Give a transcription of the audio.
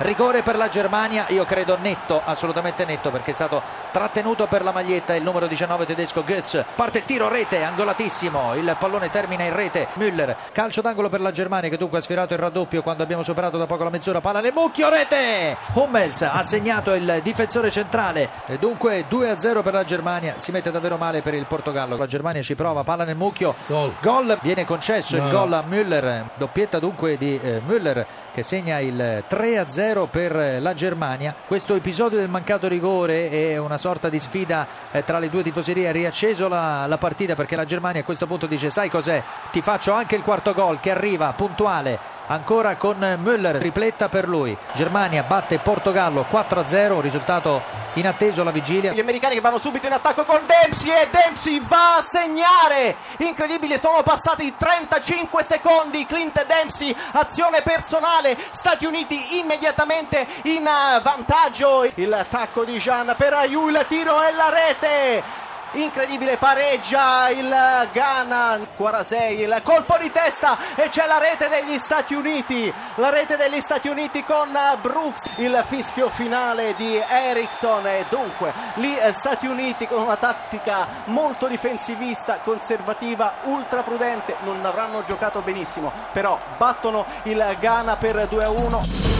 rigore per la Germania, io credo netto, assolutamente netto perché è stato trattenuto per la maglietta il numero 19 tedesco Götz. Parte tiro, rete, angolatissimo, il pallone termina in rete, Müller, calcio d'angolo per la Germania che dunque ha sfiorato il raddoppio quando abbiamo superato da poco la mezz'ora, palla nel mucchio, rete! Hummels ha segnato il difensore centrale e dunque 2-0 per la Germania, si mette davvero male per il Portogallo, la Germania ci prova, palla nel mucchio, Gol. gol viene concesso No. il gol a Müller, doppietta dunque di eh, Müller che segna il 3-0 per eh, la Germania. Questo episodio del mancato rigore è una sorta di sfida eh, tra le due tifoserie, ha riacceso la, la partita perché la Germania a questo punto dice sai cos'è, ti faccio anche il quarto gol che arriva puntuale ancora con Müller, tripletta per lui. Germania batte Portogallo 4-0, un risultato inatteso alla vigilia. Gli americani che vanno subito in attacco con Dempsey e Dempsey va a segnare. Incredibile, sono passati 35 secondi. Clint Dempsey, azione personale. Stati Uniti immediatamente in eh, vantaggio. Il attacco di Jean per Ayu, il tiro e la rete. Incredibile pareggia il Ghana 46 il colpo di testa e c'è la rete degli Stati Uniti la rete degli Stati Uniti con eh, Brooks il fischio finale di Ericsson e dunque eh, Stati Uniti con una tattica molto difensivista conservativa ultra prudente non avranno giocato benissimo però battono il Ghana per 2 a 1